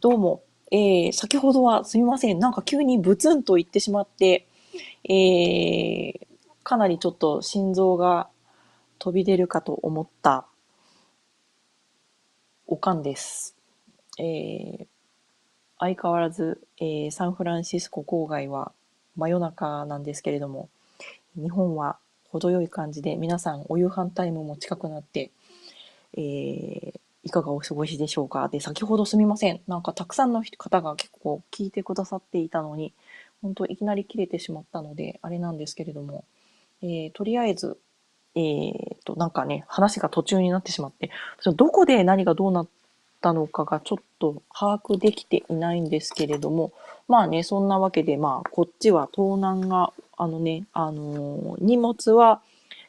どうも、えー、先ほどはすみません。なんか急にブツンと言ってしまって、えー、かなりちょっと心臓が飛び出るかと思ったおかんです。えー、相変わらず、えー、サンフランシスコ郊外は真夜中なんですけれども、日本は程よい感じで皆さんお夕飯タイムも近くなって、えー、いかがお過ごしでしょうか？で、先ほどすみません。なんかたくさんの方が結構聞いてくださっていたのに、本当いきなり切れてしまったので、あれなんですけれども、えー、とりあえず、えー、と、なんかね、話が途中になってしまって、どこで何がどうなったのかがちょっと把握できていないんですけれども、まあね、そんなわけで、まあ、こっちは盗難が、あのね、あのー、荷物は、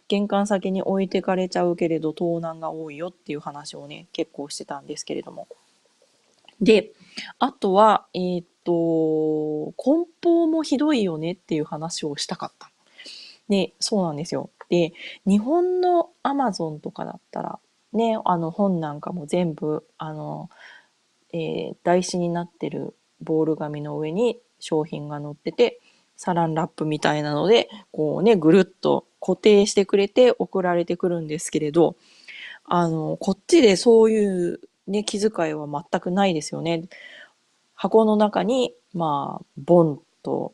玄関先に置いてかれちゃうけれど盗難が多いよっていう話をね、結構してたんですけれども。で、あとは、えー、っと、梱包もひどいよねっていう話をしたかった。で、そうなんですよ。で、日本のアマゾンとかだったら、ね、あの本なんかも全部、あの、えー、台紙になってるボール紙の上に商品が載ってて、サランラップみたいなので、こうね、ぐるっと固定してくれて送られてくるんですけれど、あの、こっちでそういうね、気遣いは全くないですよね。箱の中に、まあ、ボンと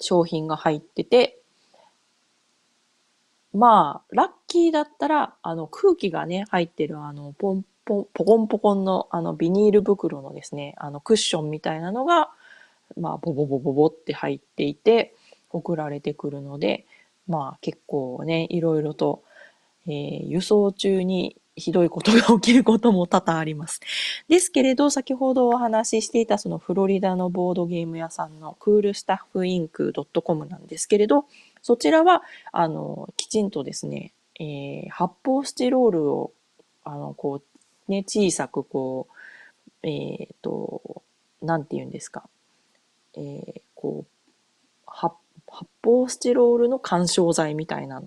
商品が入ってて、まあ、ラッキーだったら、あの、空気がね、入ってる、あの、ポンポン、ポコンポコンの、あの、ビニール袋のですね、あの、クッションみたいなのが、まあ、ボボボボボって入っていて、送られてくるので、まあ結構ね、いろいろと、えー、輸送中にひどいことが起きることも多々あります。ですけれど、先ほどお話ししていたそのフロリダのボードゲーム屋さんのクールスタッフインク .com なんですけれど、そちらは、あの、きちんとですね、えー、発泡スチロールを、あの、こう、ね、小さくこう、えっ、ー、と、なんて言うんですか、えー、こう、発泡スチロールの干渉剤みたいな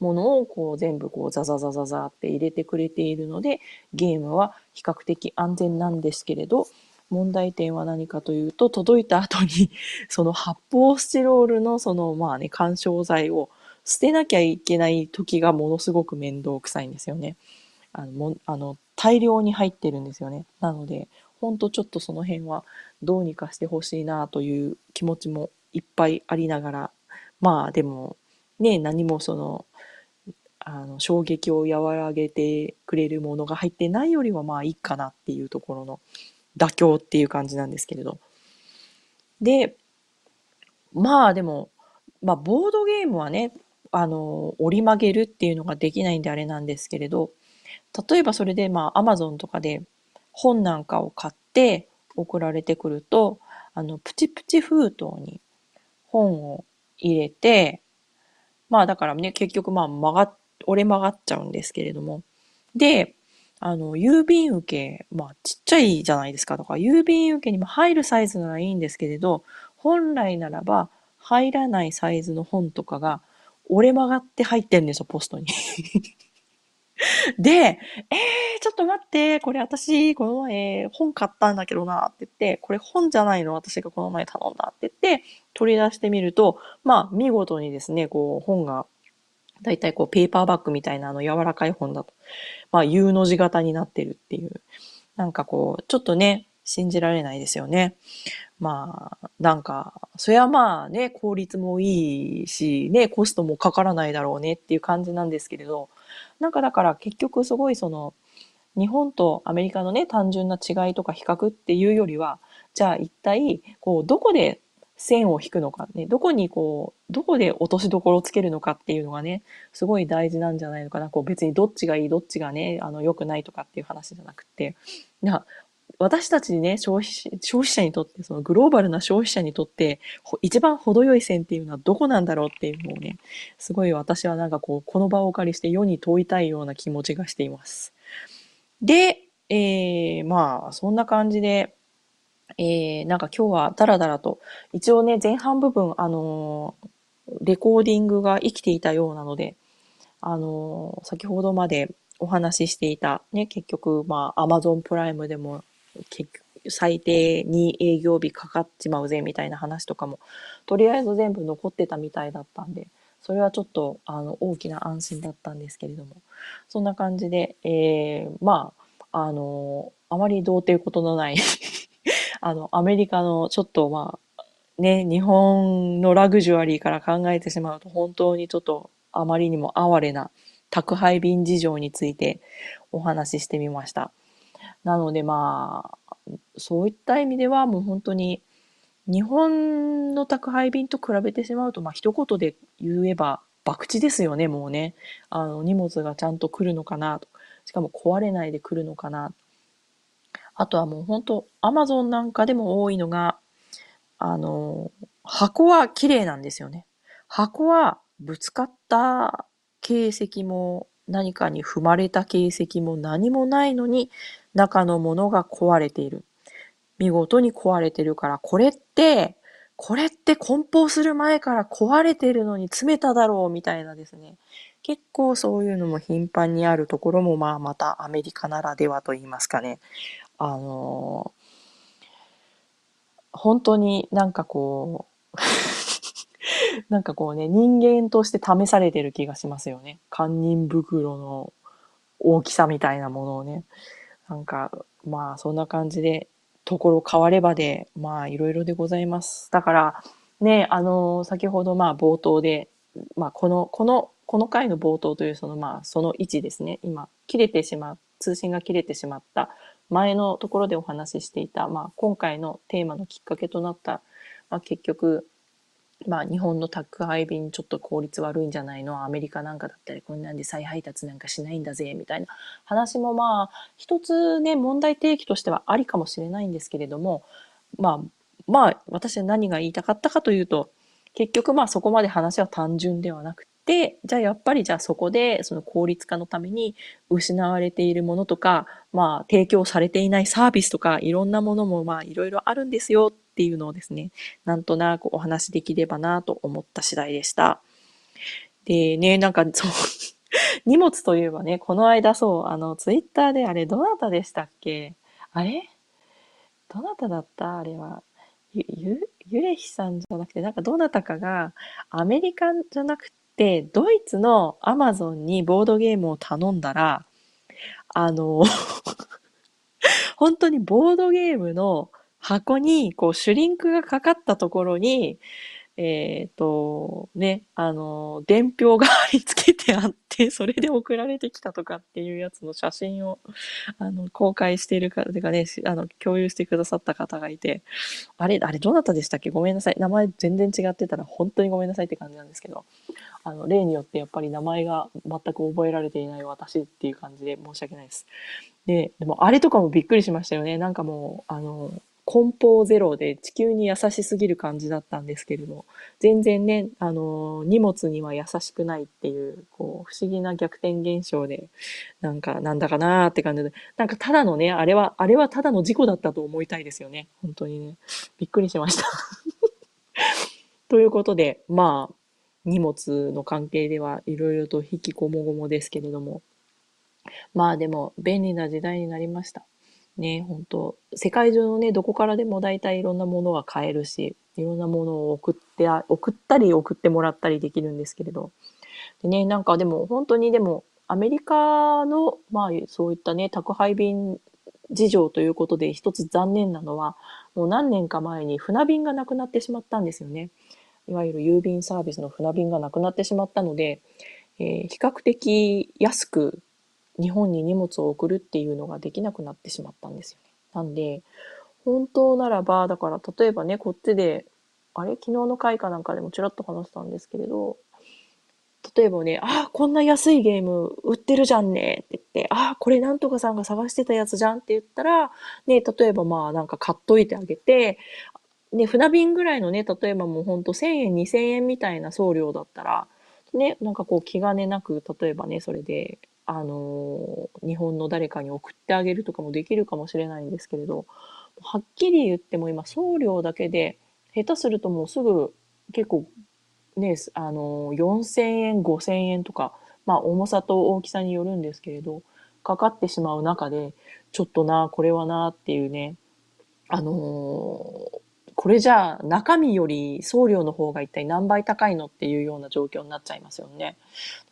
ものをこう全部こうザザザザザって入れてくれているのでゲームは比較的安全なんですけれど問題点は何かというと届いた後に その発泡スチロールのそのまあね干渉剤を捨てなきゃいけない時がものすごく面倒くさいんですよね。あのもあの大量に入ってるんですよね。なのでほんとちょっとその辺はどうにかしてほしいなという気持ちもいっぱいありながら、まあでも、ね、何もその、あの、衝撃を和らげてくれるものが入ってないよりはまあいいかなっていうところの妥協っていう感じなんですけれど。で、まあでも、まあボードゲームはね、あの、折り曲げるっていうのができないんであれなんですけれど、例えばそれでまあアマゾンとかで本なんかを買って送られてくると、あの、プチプチ封筒に本を入れて、まあだからね、結局まあ曲がっ、折れ曲がっちゃうんですけれども。で、あの、郵便受け、まあちっちゃいじゃないですか。だか郵便受けにも入るサイズならいいんですけれど、本来ならば入らないサイズの本とかが折れ曲がって入ってるんですよ、ポストに で、えー、ちょっと待って、これ私、この前本買ったんだけどなって言って、これ本じゃないの私がこの前頼んだって言って、取り出してみると、まあ、見事にですね、こう、本が、だいたいこう、ペーパーバッグみたいなあの柔らかい本だと、まあ、U の字型になってるっていう、なんかこう、ちょっとね、信じられないですよね。まあ、なんか、そりゃまあね、効率もいいし、ね、コストもかからないだろうねっていう感じなんですけれど、なんかだから結局すごいその、日本とアメリカのね、単純な違いとか比較っていうよりは、じゃあ一体、こう、どこで線を引くのかね、どこにこう、どこで落としどころをつけるのかっていうのがね、すごい大事なんじゃないのかな。こう別にどっちがいい、どっちがね、あの、良くないとかっていう話じゃなくて、な私たちね、消費消費者にとって、そのグローバルな消費者にとって、一番程よい線っていうのはどこなんだろうっていうのをね、すごい私はなんかこう、この場をお借りして世に問いたいような気持ちがしています。で、えー、まあ、そんな感じで、えー、なんか今日はダラダラと、一応ね、前半部分、あのー、レコーディングが生きていたようなので、あのー、先ほどまでお話ししていた、ね、結局、まあ、アマゾンプライムでも、結局、最低に営業日かかっちまうぜみたいな話とかも、とりあえず全部残ってたみたいだったんで、それはちょっと、あの、大きな安心だったんですけれども、そんな感じで、えー、まあ、あの、あまりどうていうことのない あの、アメリカのちょっとまあ、ね、日本のラグジュアリーから考えてしまうと本当にちょっとあまりにも哀れな宅配便事情についてお話ししてみました。なのでまあ、そういった意味ではもう本当に日本の宅配便と比べてしまうと、まあ一言で言えば博打ですよね、もうね。あの、荷物がちゃんと来るのかなと。しかも壊れないで来るのかな。あとはもう本当アマゾンなんかでも多いのが、あの、箱は綺麗なんですよね。箱はぶつかった形跡も何かに踏まれた形跡も何もないのに中のものが壊れている。見事に壊れてるから、これって、これって梱包する前から壊れてるのに詰めただろうみたいなですね。結構そういうのも頻繁にあるところも、まあまたアメリカならではと言いますかね。あの本当になんかこう なんかこうね、人間として試されてる気がしますよね。堪忍袋の大きさみたいなものをね。なんか、まあそんな感じで、ところ変わればで、まあいろいろでございます。だから、ね、あの、先ほどまあ冒頭で、まあこの、この、この回の冒頭というそのまあその位置ですね。今、切れてしまう、通信が切れてしまった前のところでお話ししていた、まあ今回のテーマのきっかけとなった、まあ結局、まあ日本の宅配便ちょっと効率悪いんじゃないの？アメリカなんかだったりこんなんで再配達なんかしないんだぜみたいな話もまあ一つね問題提起としてはありかもしれないんですけれどもまあまあ私は何が言いたかったかというと結局まあそこまで話は単純ではなくてじゃあやっぱりじゃあそこでその効率化のために失われているものとかまあ提供されていないサービスとかいろんなものもまあいろいろあるんですよっていうのをですね、なんとなくお話しできればなと思った次第でした。でね、なんかそう 荷物といえばね、この間そう、あの、ツイッターであれ、どなたでしたっけ？あれ？どなただった？あれは。ゆ、ゆ、ゆれひさんじゃなくて、なんかどなたかが、アメリカじゃなくて、ドイツのアマゾンにボードゲームを頼んだら、あの 本当にボードゲームの箱に、こう、シュリンクがかかったところに、えっ、ー、と、ね、あの、伝票が 貼り付けてあって、それで送られてきたとかっていうやつの写真を、あの、公開しているか、てかね、あの、共有してくださった方がいて、あれ、あれ、どなたでしたっけ？ごめんなさい。名前全然違ってたら本当にごめんなさいって感じなんですけど、あの、例によってやっぱり名前が全く覚えられていない私っていう感じで申し訳ないです。で、でもあれとかもびっくりしましたよね。なんかもう、あの、梱包ゼロで地球に優しすぎる感じだったんですけれど、全然ね、あの、荷物には優しくないっていう、こう、不思議な逆転現象で、なんか、なんだかなーって感じで、なんかただのね、あれは、あれはただの事故だったと思いたいですよね。本当にね。びっくりしました ということで、まあ、荷物の関係ではいろいろと引きこもごもですけれども、まあでも便利な時代になりました。ね、本当世界中のね、どこからでも大体いろんなものが買えるし、いろんなものを送って、送ったり送ってもらったりできるんですけれど。でね、なんかでも本当にでも、アメリカの、まあそういったね、宅配便事情ということで一つ残念なのは、もう何年か前に船便がなくなってしまったんですよね。いわゆる郵便サービスの船便がなくなってしまったので、えー、比較的安く日本に荷物を送るっていうのができなくなってしまったんですよね。なんで、本当ならば、だから例えばね、こっちで、あれ？昨日の回かなんかでもちらっと話したんですけれど、例えばね、ああ、こんな安いゲーム売ってるじゃんねって言って、ああ、これなんとかさんが探してたやつじゃんって言ったら、ね、例えばまあなんか買っといてあげて、ね、船便ぐらいのね、例えばもうほんと1000円、2000円みたいな送料だったら、ね、なんかこう気兼ねなく、例えばね、それであの日本の誰かに送ってあげるとかもできるかもしれないんですけれどはっきり言っても今送料だけで下手するともうすぐ結構ねあの4000円5000円とかまあ重さと大きさによるんですけれどかかってしまう中で、ちょっとな、これはなっていうね、あのこれじゃあ中身より送料の方が一体何倍高いのっていうような状況になっちゃいますよね。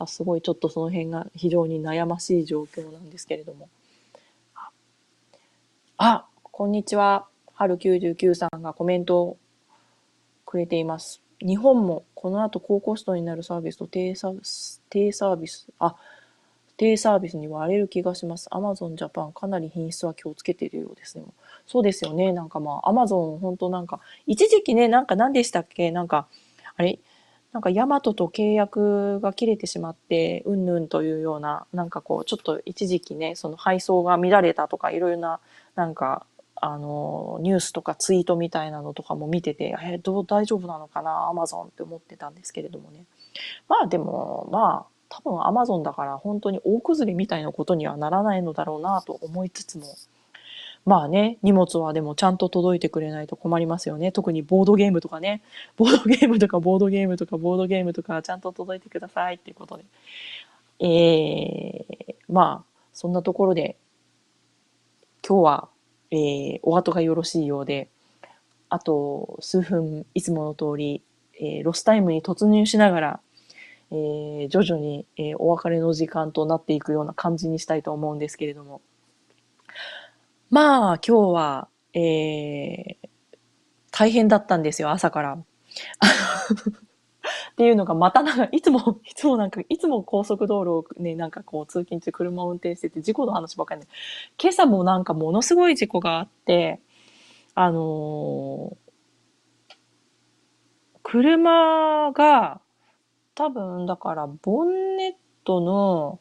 すごいちょっとその辺が非常に悩ましい状況なんですけれども。あ、こんにちは。春99さんがコメントをくれています。日本もこの後高コストになるサービスと低サ低サービス、あ、低サービスに割れる気がします。Amazon Japan かなり品質は気をつけているようですね。そうですよね。なんかまあ、Amazon 本当なんか、一時期ね、なんか何でしたっけ？なんか、あれ？なんかヤマトと契約が切れてしまって、うんぬんというような、なんかこう、ちょっと一時期ね、その配送が乱れたとか、いろいろな、なんか、あの、ニュースとかツイートみたいなのとかも見てて、えどう大丈夫なのかな、アマゾンって思ってたんですけれどもね。まあでも、まあ、多分アマゾンだから本当に大崩れみたいなことにはならないのだろうなと思いつつも、まあね、荷物はでもちゃんと届いてくれないと困りますよね。特にボードゲームとかね、ボードゲームとかボードゲームとかボードゲームとかちゃんと届いてくださいっていうことで。えー、まあ、そんなところで、今日はえー、お後がよろしいようで、あと数分いつもの通り、えー、ロスタイムに突入しながら、えー、徐々に、えー、お別れの時間となっていくような感じにしたいと思うんですけれども。まあ、今日は、えー、大変だったんですよ、朝から。っていうのがまたなんか、いつも、いつもなんか、いつも高速道路をね、なんかこう通勤中車を運転してて事故の話ばっかりで、今朝もなんかものすごい事故があって、あのー、車が多分だからボンネットの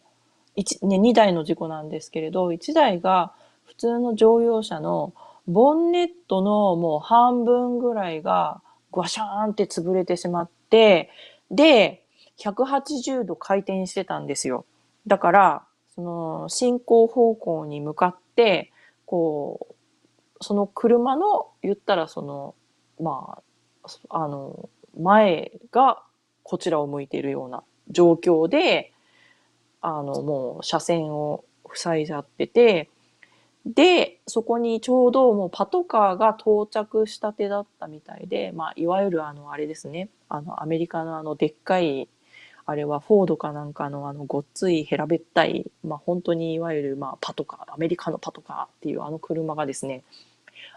1、ね、2台の事故なんですけれど、1台が普通の乗用車のボンネットのもう半分ぐらいがガシャーンって潰れてしまって、で、180度回転してたんですよ。だから、その進行方向に向かって、こう、その車の、言ったらその、まあ、あの、前がこちらを向いているような状況で、あの、もう車線を塞いじゃってて、で、そこにちょうどもうパトカーが到着したてだったみたいで、まあ、いわゆるあの、あれですね、あの、アメリカのあの、でっかい、あれはフォードかなんかのあの、ごっつい平べったい、まあ、本当にいわゆる、まあ、パトカー、アメリカのパトカーっていうあの車がですね、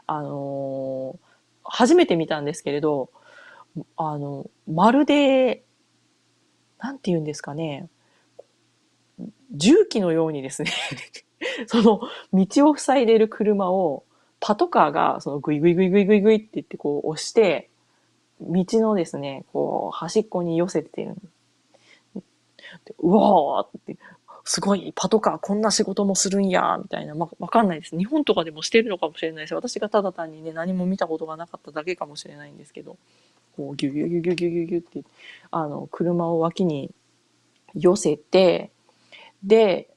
あのー、初めて見たんですけれど、あの、まるで、なんて言うんですかね、重機のようにですね その道を塞いでる車をパトカーがそのグイグイグイグイグイグイって言ってこう押して、道のですね、こう端っこに寄せてる。うわーって、すごい、パトカーこんな仕事もするんや、みたいな、ま、わかんないです。日本とかでもしてるのかもしれないし、私がただ単にね、何も見たことがなかっただけかもしれないんですけど、こう、ギュギュギュギュギュギュギュって、あの、車を脇に寄せて、で、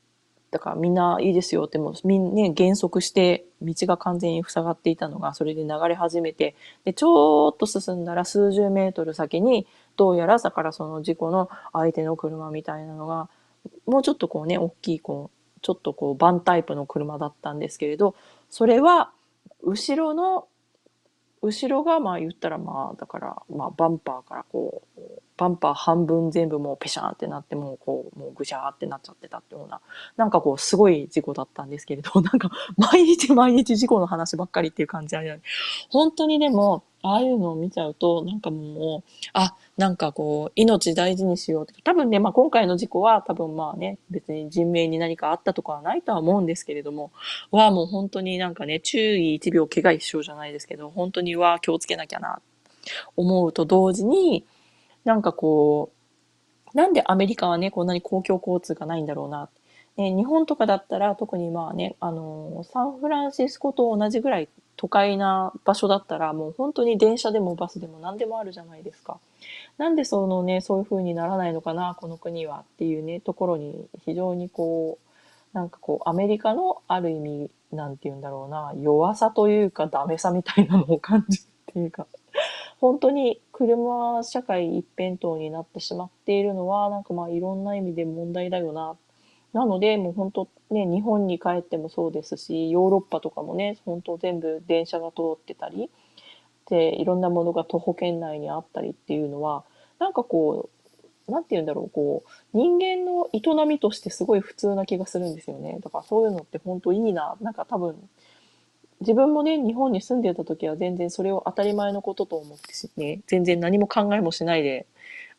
だからみんないいですよってもうみん、ね、減速して道が完全に塞がっていたのがそれで流れ始めてでちょっと進んだら数十メートル先にどうやらだからその事故の相手の車みたいなのがもうちょっとこうね大きいこうちょっとこうバンタイプの車だったんですけれどそれは後ろの後ろがまあ言ったらまあだからまあバンパーからこうバンパー半分全部もうペシャンってなってもうこうもうぐしゃーってなっちゃってたってような。なんかこうすごい事故だったんですけれど なんか毎日毎日事故の話ばっかりっていう感じで本当にでもああいうのを見ちゃうとなんかもうあなんかこう命大事にしようって多分ね、まあ、今回の事故は多分まあね別に人命に何かあったとかはないとは思うんですけれどもはもう本当になんかね注意1秒怪我一生じゃないですけど本当には気をつけなきゃな思うと同時になんかこう、なんでアメリカはね、こんなに公共交通がないんだろうな。ね、日本とかだったら特にまあね、あの、サンフランシスコと同じぐらい都会な場所だったらもう本当に電車でもバスでも何でもあるじゃないですか。なんでそのね、そういう風にならないのかな、この国はっていうね、ところに非常にこう、なんかこう、アメリカのある意味、なんて言うんだろうな、弱さというかダメさみたいなのを感じるっていうか、本当に車社会一辺倒になってしまっているのは、なんかまあいろんな意味で問題だよな。なので、もう本当ね、日本に帰ってもそうですし、ヨーロッパとかもね、本当全部電車が通ってたり、で、いろんなものが徒歩圏内にあったりっていうのは、なんかこう、なんて言うんだろう、こう、人間の営みとしてすごい普通な気がするんですよね。だからそういうのって本当いいな。なんか多分、自分もね、日本に住んでた時は全然それを当たり前のことと思ってね、全然何も考えもしないで、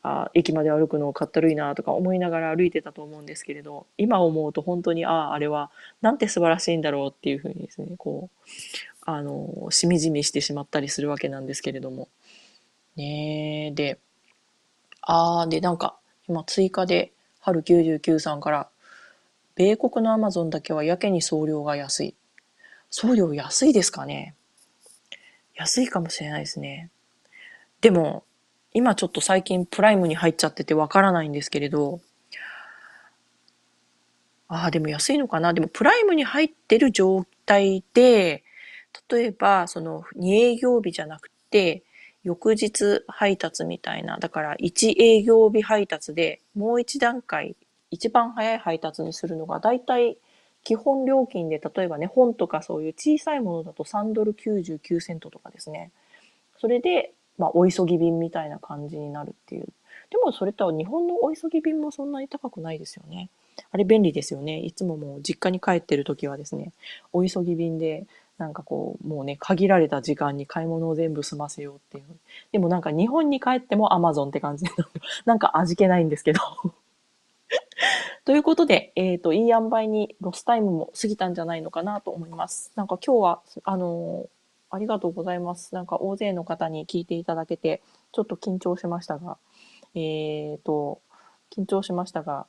あ駅まで歩くのをかったるいなとか思いながら歩いてたと思うんですけれど、今思うと本当に、ああ、あれはなんて素晴らしいんだろうっていうふうにですね、こう、あの、しみじみしてしまったりするわけなんですけれども。ねえ、で、ああ、で、なんか、今追加で、春99さんから、米国のアマゾンだけはやけに送料が安い。送料安いですかね？安いかもしれないですね。でも、今ちょっと最近プライムに入っちゃっててわからないんですけれど、ああ、でも安いのかな？でもプライムに入ってる状態で、例えば、その2営業日じゃなくて、翌日配達みたいな、だから1営業日配達でもう一段階、一番早い配達にするのが、だいたい基本料金で、例えばね、本とかそういう小さいものだと3ドル99セントとかですね。それで、まあ、お急ぎ便みたいな感じになるっていう。でもそれとは日本のお急ぎ便もそんなに高くないですよね。あれ便利ですよね。いつももう実家に帰ってる時はですね、お急ぎ便で、なんかこう、もうね、限られた時間に買い物を全部済ませようっていう。でもなんか日本に帰っても Amazon って感じで、なんか味気ないんですけど。ということで、えっ、ー、と、いい塩梅にロスタイムも過ぎたんじゃないのかなと思います。なんか今日は、あのーありがとうございます。なんか大勢の方に聞いていただけて、ちょっと緊張しましたが、えっ、ー、と、緊張しましたが、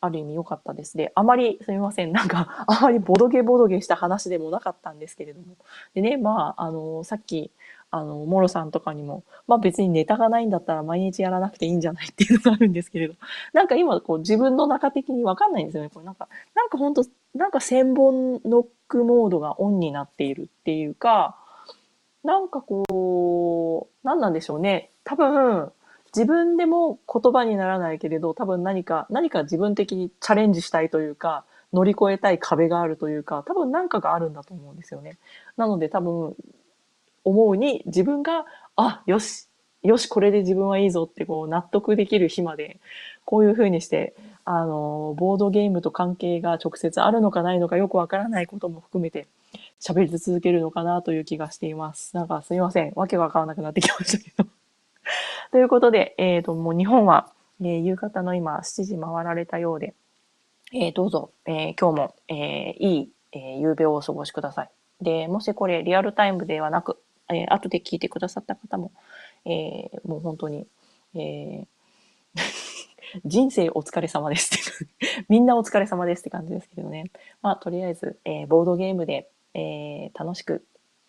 ある意味良かったです。で、あまり、すみません、なんか、あまりボドゲボドゲした話でもなかったんですけれども。でね、まあ、あの、さっき、あの、モロさんとかにも、まあ別にネタがないんだったら毎日やらなくていいんじゃないっていうのがあるんですけれど、なんか今、こう自分の中的にわかんないんですよね。これなんか、なんかほんと、なんか千本ノックモードがオンになっているっていうか、なんかこう、何なんでしょうね。多分、自分でも言葉にならないけれど、多分何か、何か自分的にチャレンジしたいというか、乗り越えたい壁があるというか、多分何かがあるんだと思うんですよね。なので多分、思うに自分が、あ、よし、よし、これで自分はいいぞってこう納得できる日まで、こういう風にして、あの、ボードゲームと関係が直接あるのかないのかよくわからないことも含めて、喋り続けるのかなという気がしています。なんかすいません。わけわからなくなってきましたけど。ということで、えっ、ー、と、もう日本は、えー、夕方の今7時回られたようで、えー、どうぞ、え今日も、えいい、え夕べをお過ごしください。で、もしこれリアルタイムではなく、え後で聞いてくださった方も、えもう本当に、え 人生お疲れ様ですってみんなお疲れ様ですって感じですけどね。まあ、とりあえず、えボードゲームで、えー、楽しく、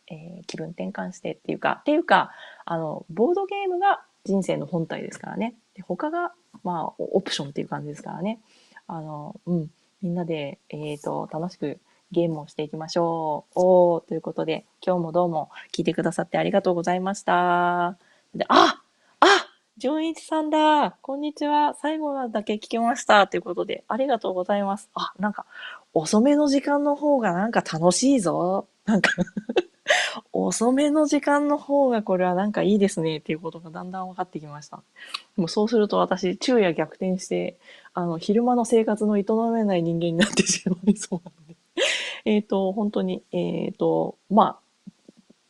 えー、気分転換してっていうか、っていうか、あの、ボードゲームが人生の本体ですからね。で他が、まあ、オプションっていう感じですからね。あの、うん、みんなで、えっ、ー、と、楽しくゲームをしていきましょう。おー、ということで、今日もどうも聞いてくださってありがとうございました。で、あ純一さんだこんにちは最後だけ聞きましたということで、ありがとうございます。あ、なんか、遅めの時間の方がなんか楽しいぞ。なんか 遅めの時間の方がこれはなんかいいですねっていうことがだんだん分かってきました。もうそうすると私、昼夜逆転して、あの、昼間の生活の営めない人間になってしまいそうなので。えっと、本当に、えっ、ー、と、まあ、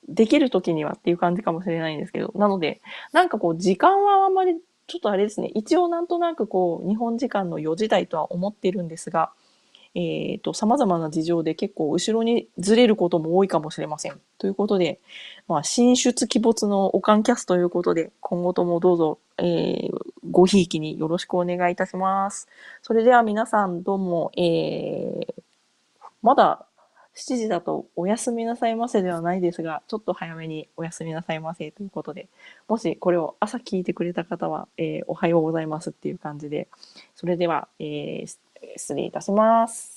できる時にはっていう感じかもしれないんですけど、なので、なんかこう、時間はあんまり、ちょっとあれですね、一応なんとなくこう、日本時間の4時台とは思ってるんですが、えっ、ー、と、様々な事情で結構後ろにずれることも多いかもしれません。ということで、まあ、進出鬼没のオカンキャスということで、今後ともどうぞ、えー、ごひいきによろしくお願いいたします。それでは皆さんどうも、えー、まだ7時だとおやすみなさいませではないですが、ちょっと早めにおやすみなさいませということで、もしこれを朝聞いてくれた方は、えー、おはようございますっていう感じで、それでは、えー、失礼いたします。